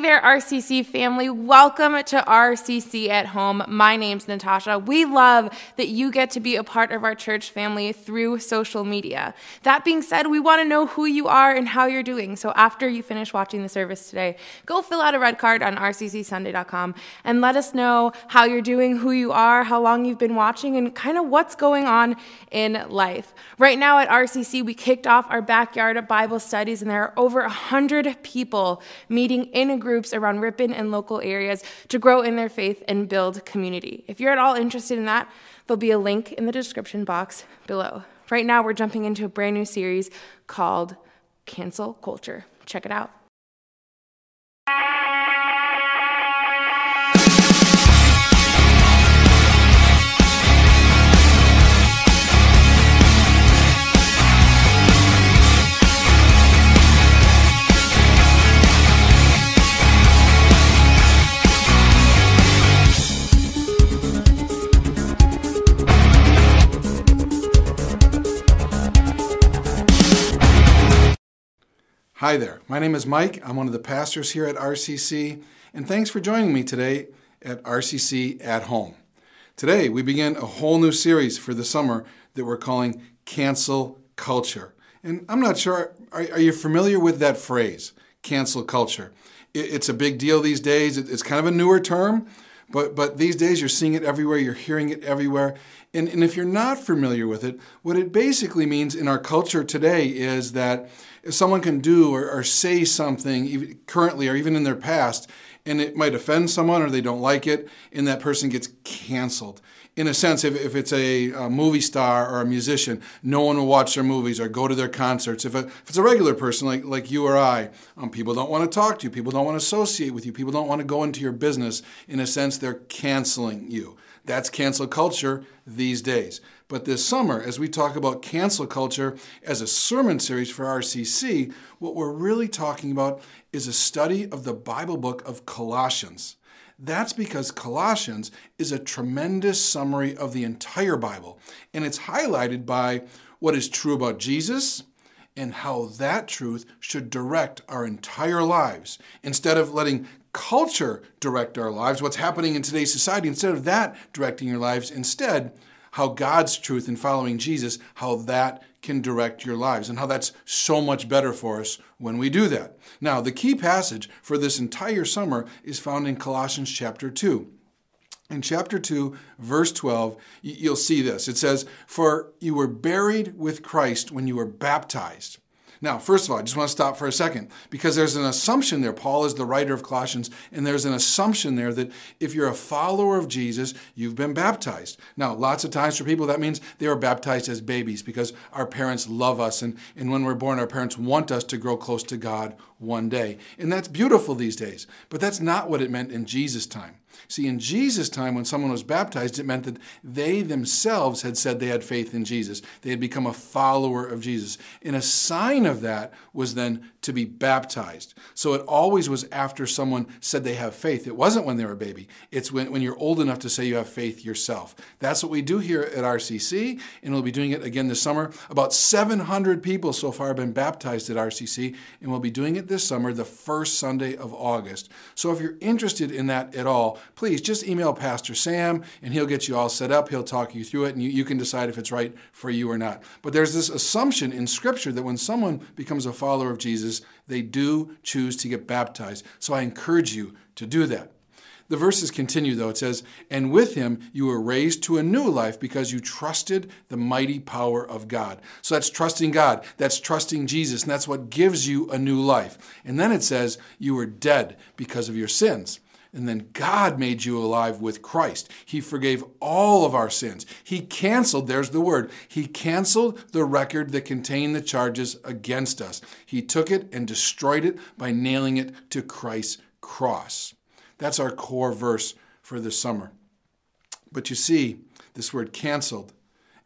There, RCC family. Welcome to RCC at Home. My name's Natasha. We love that you get to be a part of our church family through social media. That being said, we want to know who you are and how you're doing. So after you finish watching the service today, go fill out a red card on rccsunday.com and let us know how you're doing, who you are, how long you've been watching, and kind of what's going on in life. Right now at RCC, we kicked off our backyard Bible studies, and there are over 100 people meeting in groups around Ripon and local areas to grow in their faith and build community. If you're at all interested in that, there'll be a link in the description box below. Right now, we're jumping into a brand new series called Cancel Culture. Check it out. Hi there. My name is Mike. I'm one of the pastors here at RCC, and thanks for joining me today at RCC at Home. Today, we begin a whole new series for the summer that we're calling Cancel Culture. And I'm not sure, are, are you familiar with that phrase, cancel culture? It, it's a big deal these days. It, it's kind of a newer term, but, but these days you're seeing it everywhere, you're hearing it everywhere. And, and if you're not familiar with it, what it basically means in our culture today is that if someone can do or, or say something currently or even in their past, and it might offend someone or they don't like it, and that person gets canceled. In a sense, if, if it's a, a, movie star or a musician, no one will watch their movies or go to their concerts. If, a, if it's a regular person like, like you or I, um, people don't want to talk to you, people don't want to associate with you, people don't want to go into your business. In a sense, they're canceling you. That's cancel culture these days. But this summer, as we talk about cancel culture as a sermon series for RCC, what we're really talking about is a study of the Bible book of Colossians. That's because Colossians is a tremendous summary of the entire Bible, and it's highlighted by what is true about Jesus and how that truth should direct our entire lives. Instead of letting culture direct our lives, what's happening in today's society, instead of that directing your lives, instead, how God's truth and following Jesus, how that can direct your lives, and how that's so much better for us when we do that. Now, the key passage for this entire summer is found in Colossians chapter 2. In chapter 2, verse 12, you'll see this. It says, For you were buried with Christ when you were baptized now, first of all, I just want to stop for a second because there's an assumption there. Paul is the writer of Colossians, and there's an assumption there that if you're a follower of Jesus, you've been baptized. Now, lots of times for people, that means they were baptized as babies because our parents love us, and, and when we're born, our parents want us to grow close to God one day. And that's beautiful these days, but that's not what it meant in Jesus' time. See, in Jesus' time, when someone was baptized, it meant that they themselves had said they had faith in Jesus. They had become a follower of Jesus. And a sign of that was then to be baptized. So it always was after someone said they have faith. It wasn't when they were a baby, it's when, when you're old enough to say you have faith yourself. That's what we do here at RCC, and we'll be doing it again this summer. About 700 people so far have been baptized at RCC, and we'll be doing it this summer, the first Sunday of August. So if you're interested in that at all, please just email Pastor Sam, and he'll get you all set up. He'll talk you through it, and you, you can decide if it's right for you or not. But there's this assumption in Scripture that when someone becomes a follower of Jesus, they do choose to get baptized. So I encourage you to do that. The verses continue, though. It says, And with him you were raised to a new life because you trusted the mighty power of God. So that's trusting God. That's trusting Jesus. And that's what gives you a new life. And then it says, You were dead because of your sins. And then God made you alive with Christ. He forgave all of our sins. He canceled, there's the word, He canceled the record that contained the charges against us. He took it and destroyed it by nailing it to Christ's cross. That's our core verse for this summer. But you see, this word canceled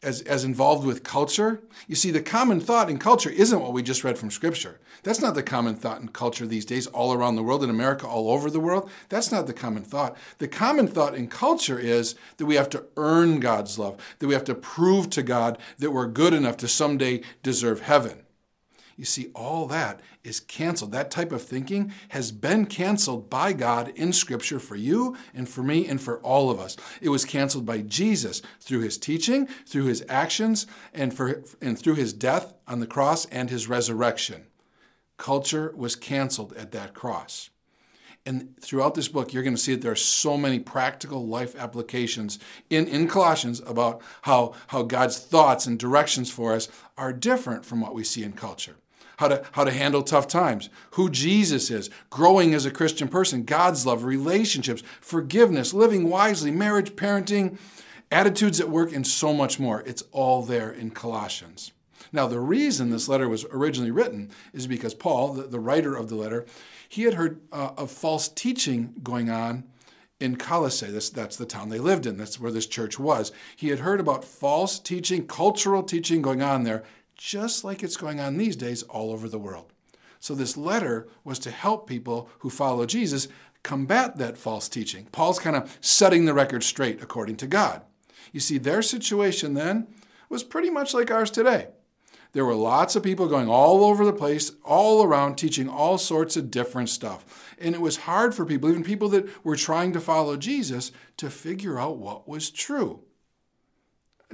as, as involved with culture. You see, the common thought in culture isn't what we just read from Scripture. That's not the common thought in culture these days, all around the world, in America, all over the world. That's not the common thought. The common thought in culture is that we have to earn God's love, that we have to prove to God that we're good enough to someday deserve heaven. You see, all that is canceled. That type of thinking has been canceled by God in Scripture for you and for me and for all of us. It was canceled by Jesus through his teaching, through his actions, and, for, and through his death on the cross and his resurrection. Culture was canceled at that cross. And throughout this book, you're going to see that there are so many practical life applications in, in Colossians about how, how God's thoughts and directions for us are different from what we see in culture. How to, how to handle tough times, who Jesus is, growing as a Christian person, God's love, relationships, forgiveness, living wisely, marriage, parenting, attitudes at work, and so much more. It's all there in Colossians. Now, the reason this letter was originally written is because Paul, the, the writer of the letter, he had heard uh, of false teaching going on in Colossae. That's the town they lived in. That's where this church was. He had heard about false teaching, cultural teaching going on there, just like it's going on these days all over the world. So this letter was to help people who follow Jesus combat that false teaching. Paul's kind of setting the record straight according to God. You see, their situation then was pretty much like ours today. There were lots of people going all over the place, all around, teaching all sorts of different stuff. And it was hard for people, even people that were trying to follow Jesus, to figure out what was true.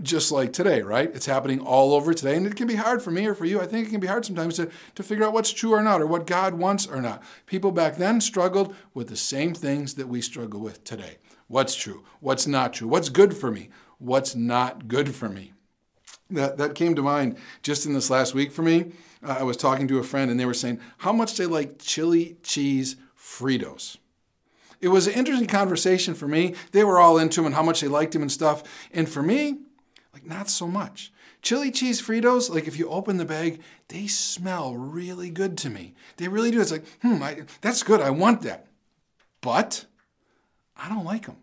Just like today, right? It's happening all over today. And it can be hard for me or for you. I think it can be hard sometimes to, to figure out what's true or not, or what God wants or not. People back then struggled with the same things that we struggle with today. What's true? What's not true? What's good for me? What's not good for me? that, that came to mind just in this last week for me. Uh, I was talking to a friend and they were saying how much they like chili cheese Fritos. It was an interesting conversation for me. They were all into him and how much they liked him and stuff. And for me, like not so much. Chili cheese Fritos, like if you open the bag, they smell really good to me. They really do. It's like, hmm, I, that's good. I want that. But I don't like them.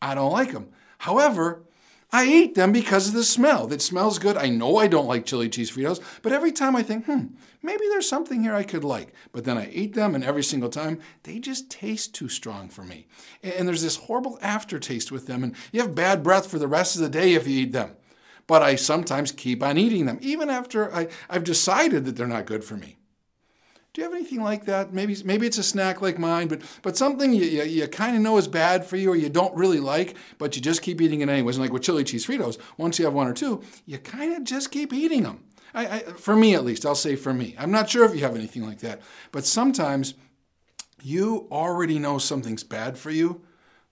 I don't like them. However, I eat them because of the smell. It smells good. I know I don't like chili cheese Fritos, but every time I think, hmm, maybe there's something here I could like. But then I eat them, and every single time, they just taste too strong for me. And there's this horrible aftertaste with them, and you have bad breath for the rest of the day if you eat them. But I sometimes keep on eating them, even after I, I've decided that they're not good for me. Do you have anything like that? Maybe maybe it's a snack like mine, but but something you, you, you kind of know is bad for you or you don't really like, but you just keep eating it anyways. And like with chili cheese Fritos, once you have one or two, you kind of just keep eating them. I, I, for me at least, I'll say for me. I'm not sure if you have anything like that, but sometimes you already know something's bad for you,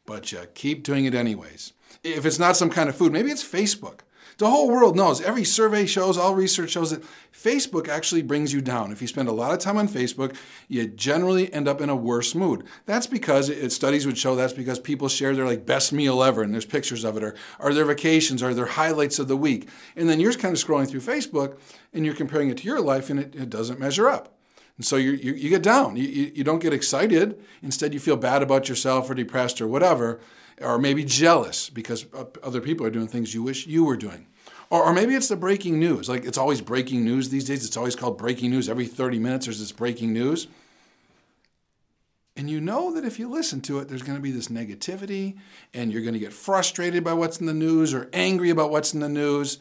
but you keep doing it anyways. If it's not some kind of food, maybe it's Facebook. The whole world knows, every survey shows, all research shows that Facebook actually brings you down. If you spend a lot of time on Facebook, you generally end up in a worse mood. That's because it, studies would show that's because people share their like best meal ever and there's pictures of it or, or their vacations or their highlights of the week. And then you're kind of scrolling through Facebook and you're comparing it to your life and it, it doesn't measure up. And so you, you, you get down. You, you, you don't get excited. Instead, you feel bad about yourself or depressed or whatever, or maybe jealous because other people are doing things you wish you were doing. Or, or maybe it's the breaking news. Like it's always breaking news these days. It's always called breaking news. Every 30 minutes there's this breaking news. And you know that if you listen to it, there's going to be this negativity and you're going to get frustrated by what's in the news or angry about what's in the news.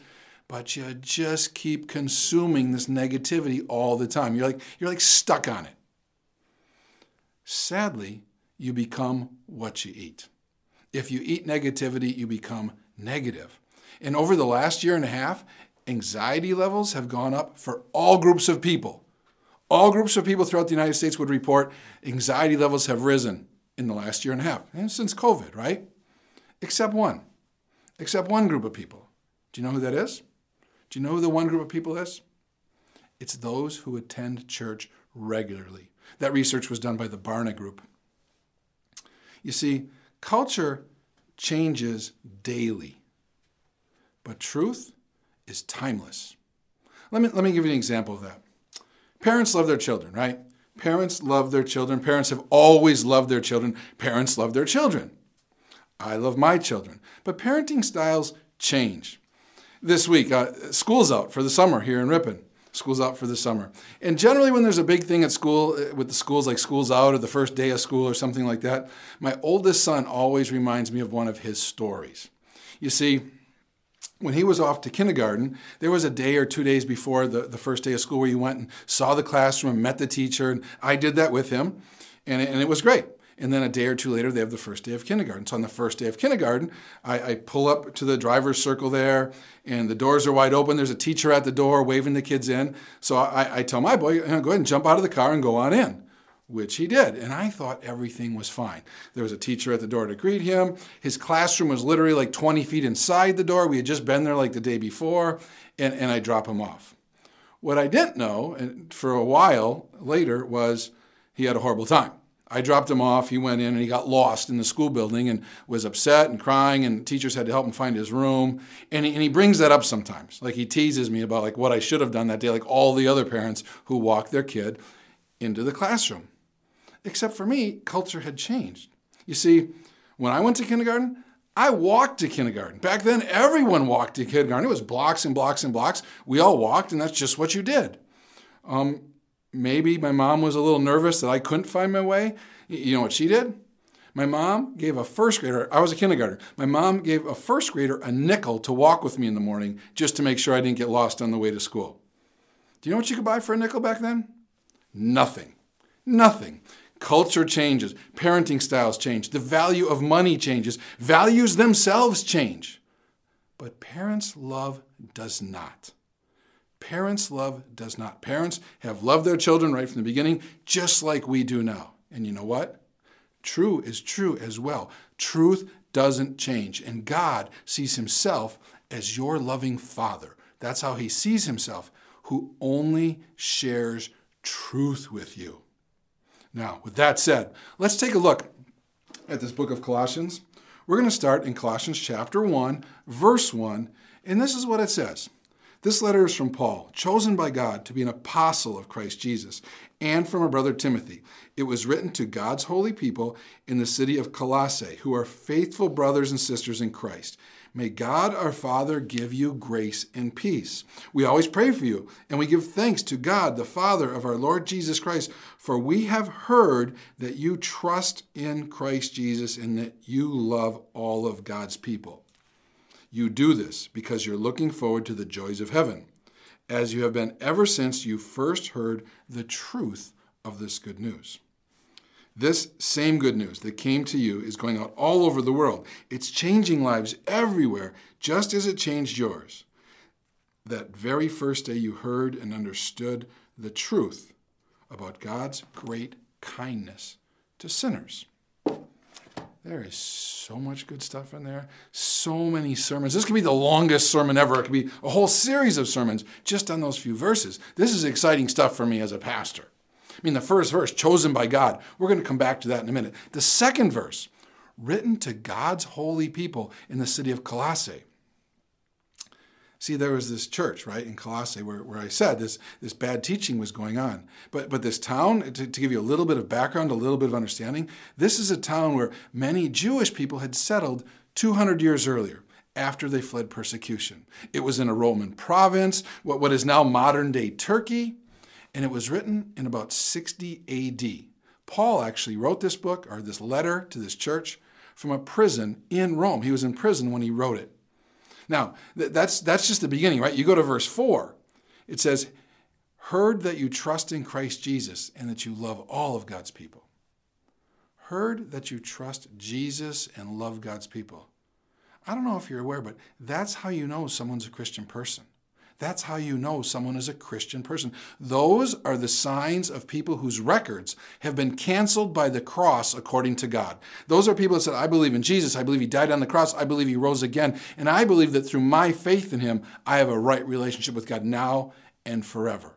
But you just keep consuming this negativity all the time. You're like, you're like stuck on it. Sadly, you become what you eat. If you eat negativity, you become negative. And over the last year and a half, anxiety levels have gone up for all groups of people. All groups of people throughout the United States would report anxiety levels have risen in the last year and a half, and since COVID, right? Except one. Except one group of people. Do you know who that is? Do you know who the one group of people is? It's those who attend church regularly. That research was done by the Barna Group. You see, culture changes daily. But truth is timeless. Let me, let me give you an example of that. Parents love their children, right? Parents love their children. Parents have always loved their children. Parents love their children. I love my children. But parenting styles change. This week, uh, school's out for the summer here in Ripon. School's out for the summer. And generally, when there's a big thing at school, uh, with the schools like school's out or the first day of school or something like that, my oldest son always reminds me of one of his stories. You see, when he was off to kindergarten, there was a day or two days before the, the first day of school where you went and saw the classroom and met the teacher. And I did that with him, and it, and it was great. And then a day or two later, they have the first day of kindergarten. So on the first day of kindergarten, I, I, pull up to the driver's circle there, and the doors are wide open. There's a teacher at the door waving the kids in. So I, I tell my boy, go ahead and jump out of the car and go on in which he did. And I thought everything was fine. There was a teacher at the door to greet him. His classroom was literally like 20 feet inside the door. We had just been there like the day before, and, and I drop him off. What I didn't know, and for a while later, was he had a horrible time. I dropped him off. He went in and he got lost in the school building and was upset and crying, and teachers had to help him find his room. And he, and he brings that up sometimes. Like he teases me about like what I should have done that day, like all the other parents who walked their kid into the classroom. Except for me, culture had changed. You see, when I went to kindergarten, I walked to kindergarten. Back then, everyone walked to kindergarten. It was blocks and blocks and blocks. We all walked, and that's just what you did. Um, maybe my mom was a little nervous that I couldn't find my way. You know what she did? My mom gave a first grader, I was a kindergartner, my mom gave a first grader a nickel to walk with me in the morning just to make sure I didn't get lost on the way to school. Do you know what you could buy for a nickel back then? Nothing. Nothing. Culture changes, parenting styles change, the value of money changes, values themselves change. But parents' love does not. Parents' love does not. Parents have loved their children right from the beginning, just like we do now. And you know what? True is true as well. Truth doesn't change. And God sees himself as your loving Father. That's how he sees himself, who only shares truth with you. Now, with that said, let's take a look at this book of Colossians. We're going to start in Colossians chapter 1, verse 1, and this is what it says. This letter is from Paul, chosen by God to be an apostle of Christ Jesus, and from our brother Timothy. It was written to God's holy people in the city of Colossae, who are faithful brothers and sisters in Christ. May God our Father give you grace and peace. We always pray for you, and we give thanks to God, the Father of our Lord Jesus Christ, for we have heard that you trust in Christ Jesus and that you love all of God's people. You do this because you're looking forward to the joys of heaven, as you have been ever since you first heard the truth of this good news. This same good news that came to you is going out all over the world. It's changing lives everywhere, just as it changed yours. That very first day you heard and understood the truth about God's great kindness to sinners. There is so much good stuff in there. So many sermons. This could be the longest sermon ever. It could be a whole series of sermons just on those few verses. This is exciting stuff for me as a pastor. I mean, the first verse, chosen by God. We're going to come back to that in a minute. The second verse, written to God's holy people in the city of Colossae. See, there was this church, right, in Colossae where, where I said this, this bad teaching was going on. But, but this town, to, to give you a little bit of background, a little bit of understanding, this is a town where many Jewish people had settled 200 years earlier after they fled persecution. It was in a Roman province, what, what is now modern day Turkey and it was written in about 60 AD. Paul actually wrote this book or this letter to this church from a prison in Rome. He was in prison when he wrote it. Now, that's, that's just the beginning, right? You go to verse 4. It says, Heard that you trust in Christ Jesus and that you love all of God's people. Heard that you trust Jesus and love God's people. I don't know if you're aware, but that's how you know someone's a Christian person. That's how you know someone is a Christian person. Those are the signs of people whose records have been canceled by the cross according to God. Those are people that said, I believe in Jesus. I believe he died on the cross. I believe he rose again. And I believe that through my faith in him, I have a right relationship with God now and forever.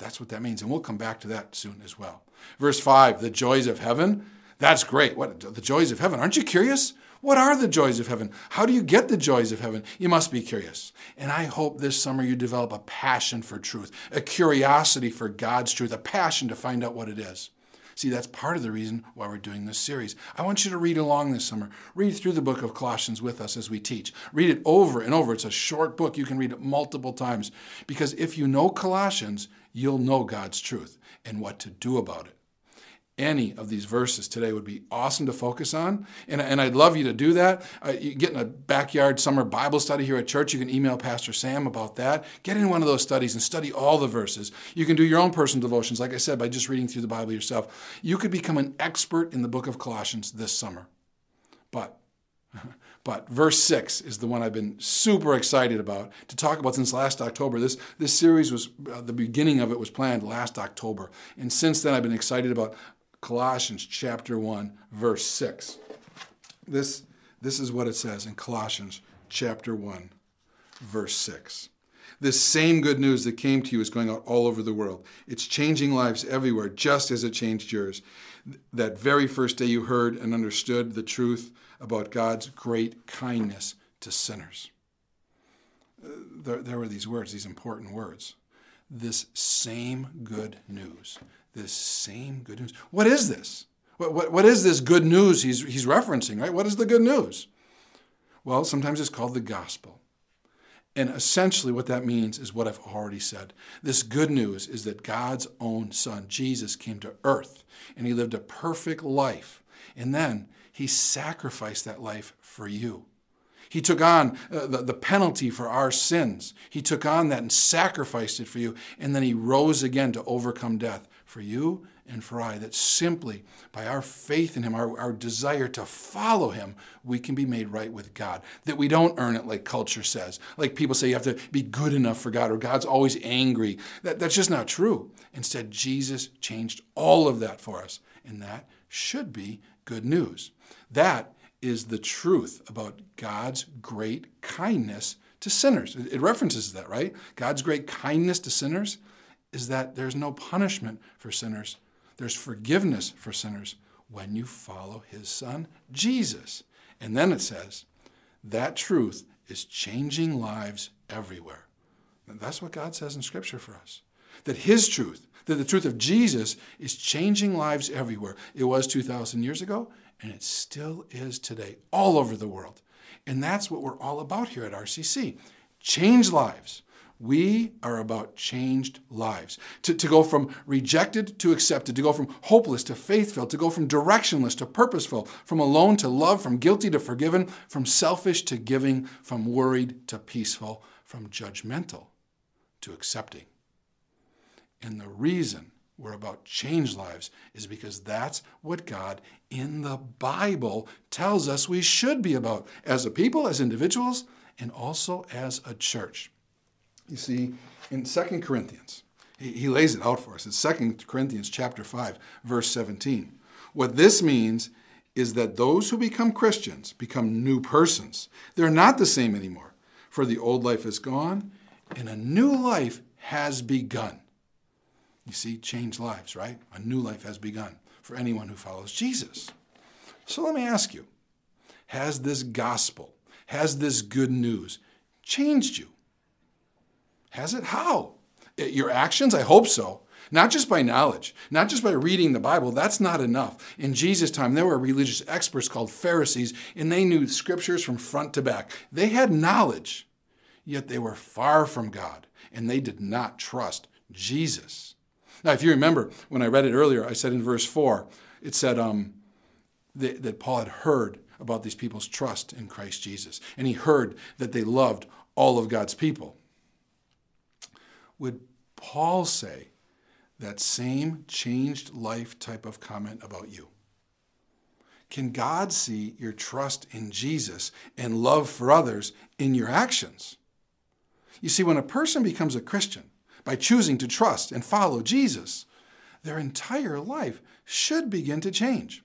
That's what that means. And we'll come back to that soon as well. Verse 5, the joys of heaven. That's great. What the joys of heaven? Aren't you curious? What are the joys of heaven? How do you get the joys of heaven? You must be curious. And I hope this summer you develop a passion for truth, a curiosity for God's truth, a passion to find out what it is. See, that's part of the reason why we're doing this series. I want you to read along this summer. Read through the book of Colossians with us as we teach. Read it over and over. It's a short book. You can read it multiple times. Because if you know Colossians, you'll know God's truth and what to do about it. Any of these verses today would be awesome to focus on. And, and I'd love you to do that. Uh, get in a backyard summer Bible study here at church. You can email Pastor Sam about that. Get in one of those studies and study all the verses. You can do your own personal devotions, like I said, by just reading through the Bible yourself. You could become an expert in the book of Colossians this summer. But But verse 6 is the one I've been super excited about to talk about since last October. This, this series was, uh, the beginning of it was planned last October. And since then, I've been excited about Colossians chapter 1, verse 6. This, this is what it says in Colossians chapter 1, verse 6. This same good news that came to you is going out all over the world. It's changing lives everywhere, just as it changed yours. That very first day you heard and understood the truth about God's great kindness to sinners. There, there were these words, these important words. This same good news. This same good news. What is this? What, what, what is this good news he's, he's referencing, right? What is the good news? Well, sometimes it's called the gospel. And essentially, what that means is what I've already said. This good news is that God's own Son, Jesus, came to earth and he lived a perfect life. And then he sacrificed that life for you. He took on uh, the, the penalty for our sins. He took on that and sacrificed it for you. And then he rose again to overcome death for you and for I. That simply by our faith in him, our, our desire to follow him, we can be made right with God. That we don't earn it like culture says. Like people say you have to be good enough for God or God's always angry. That, that's just not true. Instead, Jesus changed all of that for us. And that should be good news. That is the truth about God's great kindness to sinners. It references that, right? God's great kindness to sinners is that there's no punishment for sinners, there's forgiveness for sinners when you follow his son, Jesus. And then it says, that truth is changing lives everywhere. And that's what God says in Scripture for us. That his truth, that the truth of Jesus is changing lives everywhere. It was 2,000 years ago, and it still is today, all over the world. And that's what we're all about here at RCC change lives. We are about changed lives. To, to go from rejected to accepted, to go from hopeless to faithful, to go from directionless to purposeful, from alone to love, from guilty to forgiven, from selfish to giving, from worried to peaceful, from judgmental to accepting. And the reason we're about changed lives is because that's what God in the Bible tells us we should be about as a people, as individuals, and also as a church. You see, in 2 Corinthians, he, lays it out for us. It's 2 Corinthians chapter 5, verse 17. What this means is that those who become Christians become new persons. They're not the same anymore, for the old life is gone and a new life has begun. You see, changed lives, right? A new life has begun for anyone who follows Jesus. So let me ask you Has this gospel, has this good news changed you? Has it? How? Your actions? I hope so. Not just by knowledge, not just by reading the Bible, that's not enough. In Jesus' time, there were religious experts called Pharisees, and they knew scriptures from front to back. They had knowledge, yet they were far from God, and they did not trust Jesus. Now, if you remember, when I read it earlier, I said in verse 4, it said um, that, that Paul had heard about these people's trust in Christ Jesus, and he heard that they loved all of God's people. Would Paul say that same changed life type of comment about you? Can God see your trust in Jesus and love for others in your actions? You see, when a person becomes a Christian, by choosing to trust and follow Jesus, their entire life should begin to change.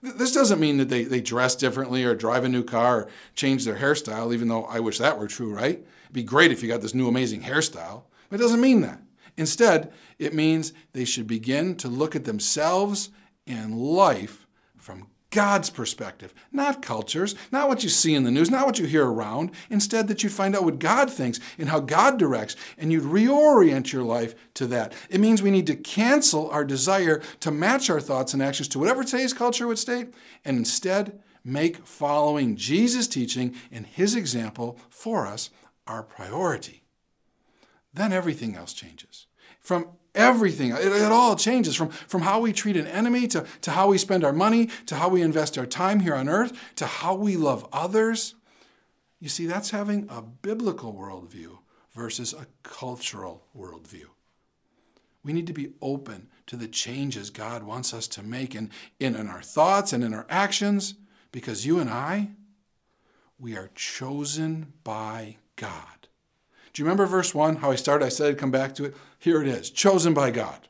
This doesn't mean that they, they dress differently or drive a new car or change their hairstyle, even though I wish that were true, right? It'd be great if you got this new amazing hairstyle. It doesn't mean that. Instead, it means they should begin to look at themselves and life from God's perspective, not culture's, not what you see in the news, not what you hear around. Instead, that you'd find out what God thinks and how God directs, and you'd reorient your life to that. It means we need to cancel our desire to match our thoughts and actions to whatever today's culture would state, and instead make following Jesus' teaching and his example for us our priority. Then everything else changes. From Everything, it, it, all changes from, from how we treat an enemy to, to how we spend our money to how we invest our time here on earth to how we love others. You see, that's having a biblical worldview versus a cultural worldview. We need to be open to the changes God wants us to make in, in, in our thoughts and in our actions because you and I, we are chosen by God. Do you remember verse 1? How I started? I said I'd come back to it. Here it is chosen by God.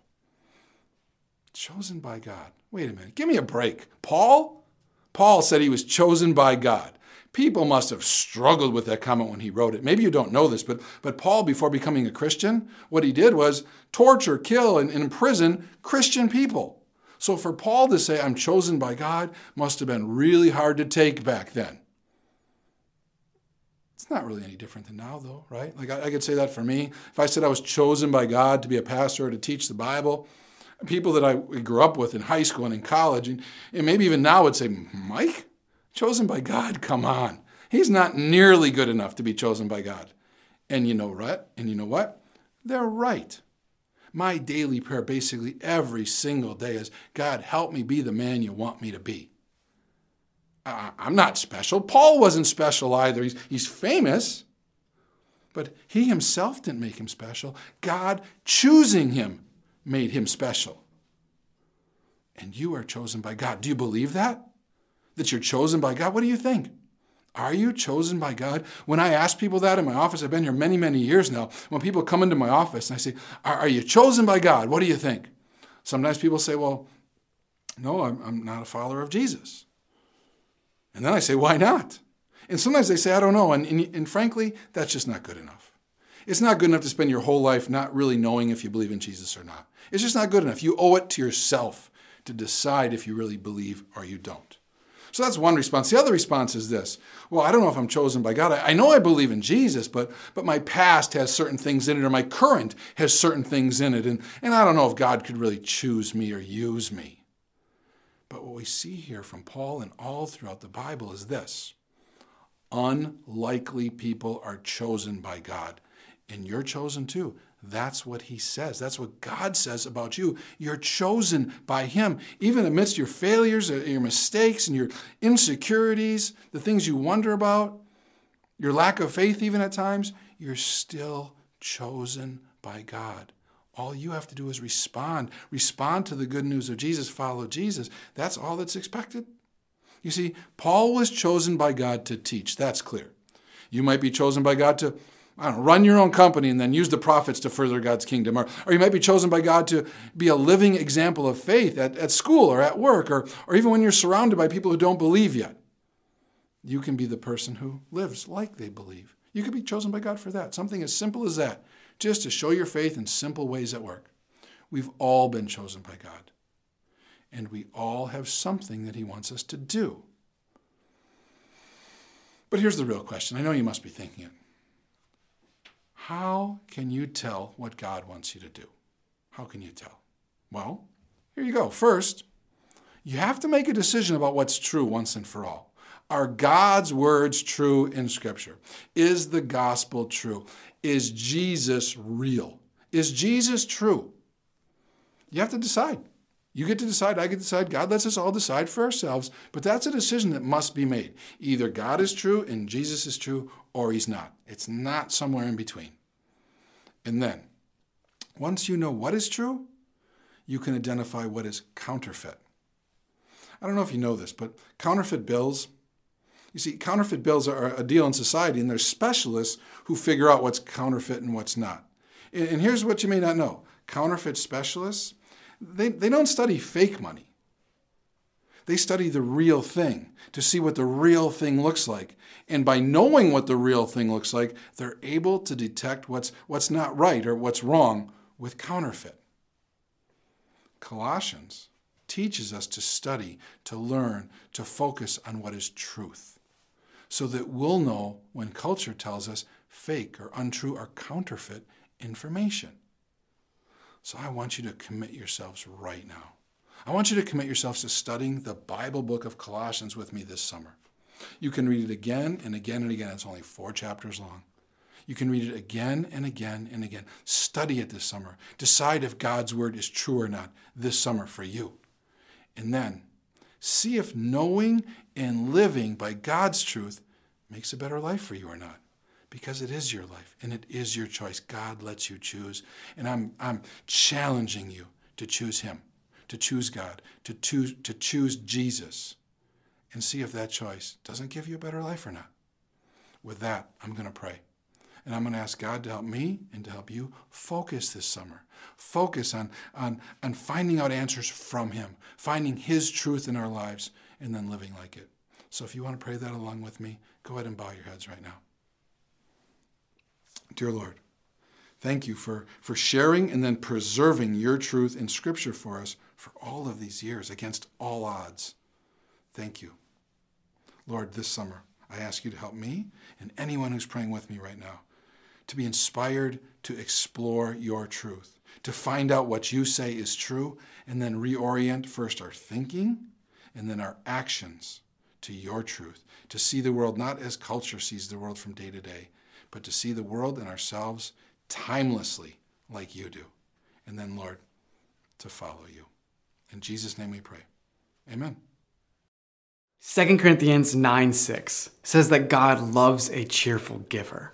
Chosen by God. Wait a minute. Give me a break. Paul? Paul said he was chosen by God. People must have struggled with that comment when he wrote it. Maybe you don't know this, but, but Paul, before becoming a Christian, what he did was torture, kill, and, and imprison Christian people. So for Paul to say, I'm chosen by God, must have been really hard to take back then. It's not really any different than now, though, right? Like I, I could say that for me. If I said I was chosen by God to be a pastor or to teach the Bible, people that I grew up with in high school and in college, and, and maybe even now would say, Mike? Chosen by God, come on. He's not nearly good enough to be chosen by God. And you know what? And you know what? They're right. My daily prayer basically every single day is God, help me be the man you want me to be. I'm not special. Paul wasn't special either. He's, he's famous, but he himself didn't make him special. God choosing him made him special. And you are chosen by God. Do you believe that? that you're chosen by God? What do you think? Are you chosen by God? When I ask people that in my office, I've been here many, many years now. When people come into my office and I say, Are, are you chosen by God? What do you think? Sometimes people say, Well, no, I'm, I'm not a follower of Jesus. And then I say, Why not? And sometimes they say, I don't know. And, and, and frankly, that's just not good enough. It's not good enough to spend your whole life not really knowing if you believe in Jesus or not. It's just not good enough. You owe it to yourself to decide if you really believe or you don't. So that's one response. The other response is this Well, I don't know if I'm chosen by God. I, know I believe in Jesus, but, but my past has certain things in it, or my current has certain things in it. And, and I don't know if God could really choose me or use me. But what we see here from Paul and all throughout the Bible is this unlikely people are chosen by God. And you're chosen too. That's what he says. That's what God says about you. You're chosen by him. Even amidst your failures, uh, your mistakes, and your insecurities, the things you wonder about, your lack of faith, even at times, you're still chosen by God. All you have to do is respond. Respond to the good news of Jesus. Follow Jesus. That's all that's expected. You see, Paul was chosen by God to teach. That's clear. You might be chosen by God to I don't know, run your own company and then use the profits to further God's kingdom. Or, or you might be chosen by God to be a living example of faith at, at school or at work or, or even when you're surrounded by people who don't believe yet. You can be the person who lives like they believe. You could be chosen by God for that. Something as simple as that, just to show your faith in simple ways at work. We've all been chosen by God. And we all have something that He wants us to do. But here's the real question. I know you must be thinking it. How can you tell what God wants you to do? How can you tell? Well, here you go. First, you have to make a decision about what's true once and for all. Are God's words true in Scripture? Is the gospel true? Is Jesus real? Is Jesus true? You have to decide. You get to decide, I get to decide. God lets us all decide for ourselves, but that's a decision that must be made. Either God is true and Jesus is true, or he's not. It's not somewhere in between. And then, once you know what is true, you can identify what is counterfeit. I don't know if you know this, but counterfeit bills, you see, counterfeit bills are a deal in society, and there's specialists who figure out what's counterfeit and what's not. And here's what you may not know counterfeit specialists, they, they don't study fake money. They study the real thing to see what the real thing looks like. And by knowing what the real thing looks like, they're able to detect what's, what's not right or what's wrong with counterfeit. Colossians teaches us to study, to learn, to focus on what is truth, so that we'll know when culture tells us fake or untrue or counterfeit information. So I want you to commit yourselves right now I want you to commit yourselves to studying the Bible book of Colossians with me this summer. You can read it again and again and again. It's only four chapters long. You can read it again and again and again. Study it this summer. Decide if God's word is true or not this summer for you. And then see if knowing and living by God's truth makes a better life for you or not. Because it is your life and it is your choice. God lets you choose. And I'm, I'm challenging you to choose Him, to choose God, to choose, to choose Jesus, and see if that choice doesn't give you a better life or not. With that, I'm going to pray. And I'm going to ask God to help me and to help you focus this summer. Focus on, on, on finding out answers from Him, finding His truth in our lives, and then living like it. So if you want to pray that along with me, go ahead and bow your heads right now. Dear Lord, thank you for, for sharing and then preserving your truth in Scripture for us for all of these years against all odds. Thank you. Lord, this summer, I ask you to help me and anyone who's praying with me right now to be inspired to explore your truth, to find out what you say is true, and then reorient first our thinking and then our actions to your truth, to see the world not as culture sees the world from day to day, but to see the world and ourselves timelessly like you do. And then, Lord, to follow you. In Jesus' name we pray. Amen. 2 Corinthians 9 6 says that God loves a cheerful giver.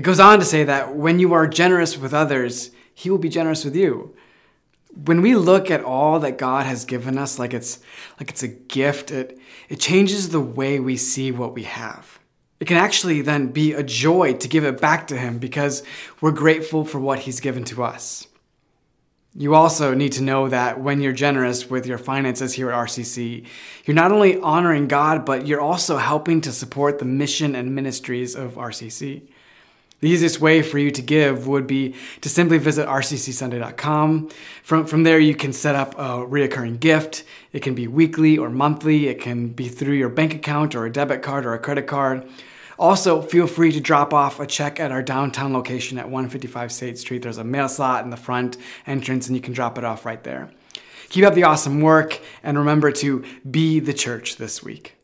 It goes on to say that when you are generous with others, He will be generous with you. When we look at all that God has given us like it's like it's a gift, it, it changes the way we see what we have. It can actually then be a joy to give it back to Him because we're grateful for what He's given to us. You also need to know that when you're generous with your finances here at RCC, you're not only honoring God, but you're also helping to support the mission and ministries of RCC. The easiest way for you to give would be to simply visit rccsunday.com. From, from there, you can set up a reoccurring gift. It can be weekly or monthly. It can be through your bank account or a debit card or a credit card. Also, feel free to drop off a check at our downtown location at 155 State Street. There's a mail slot in the front entrance, and you can drop it off right there. Keep up the awesome work, and remember to be the church this week.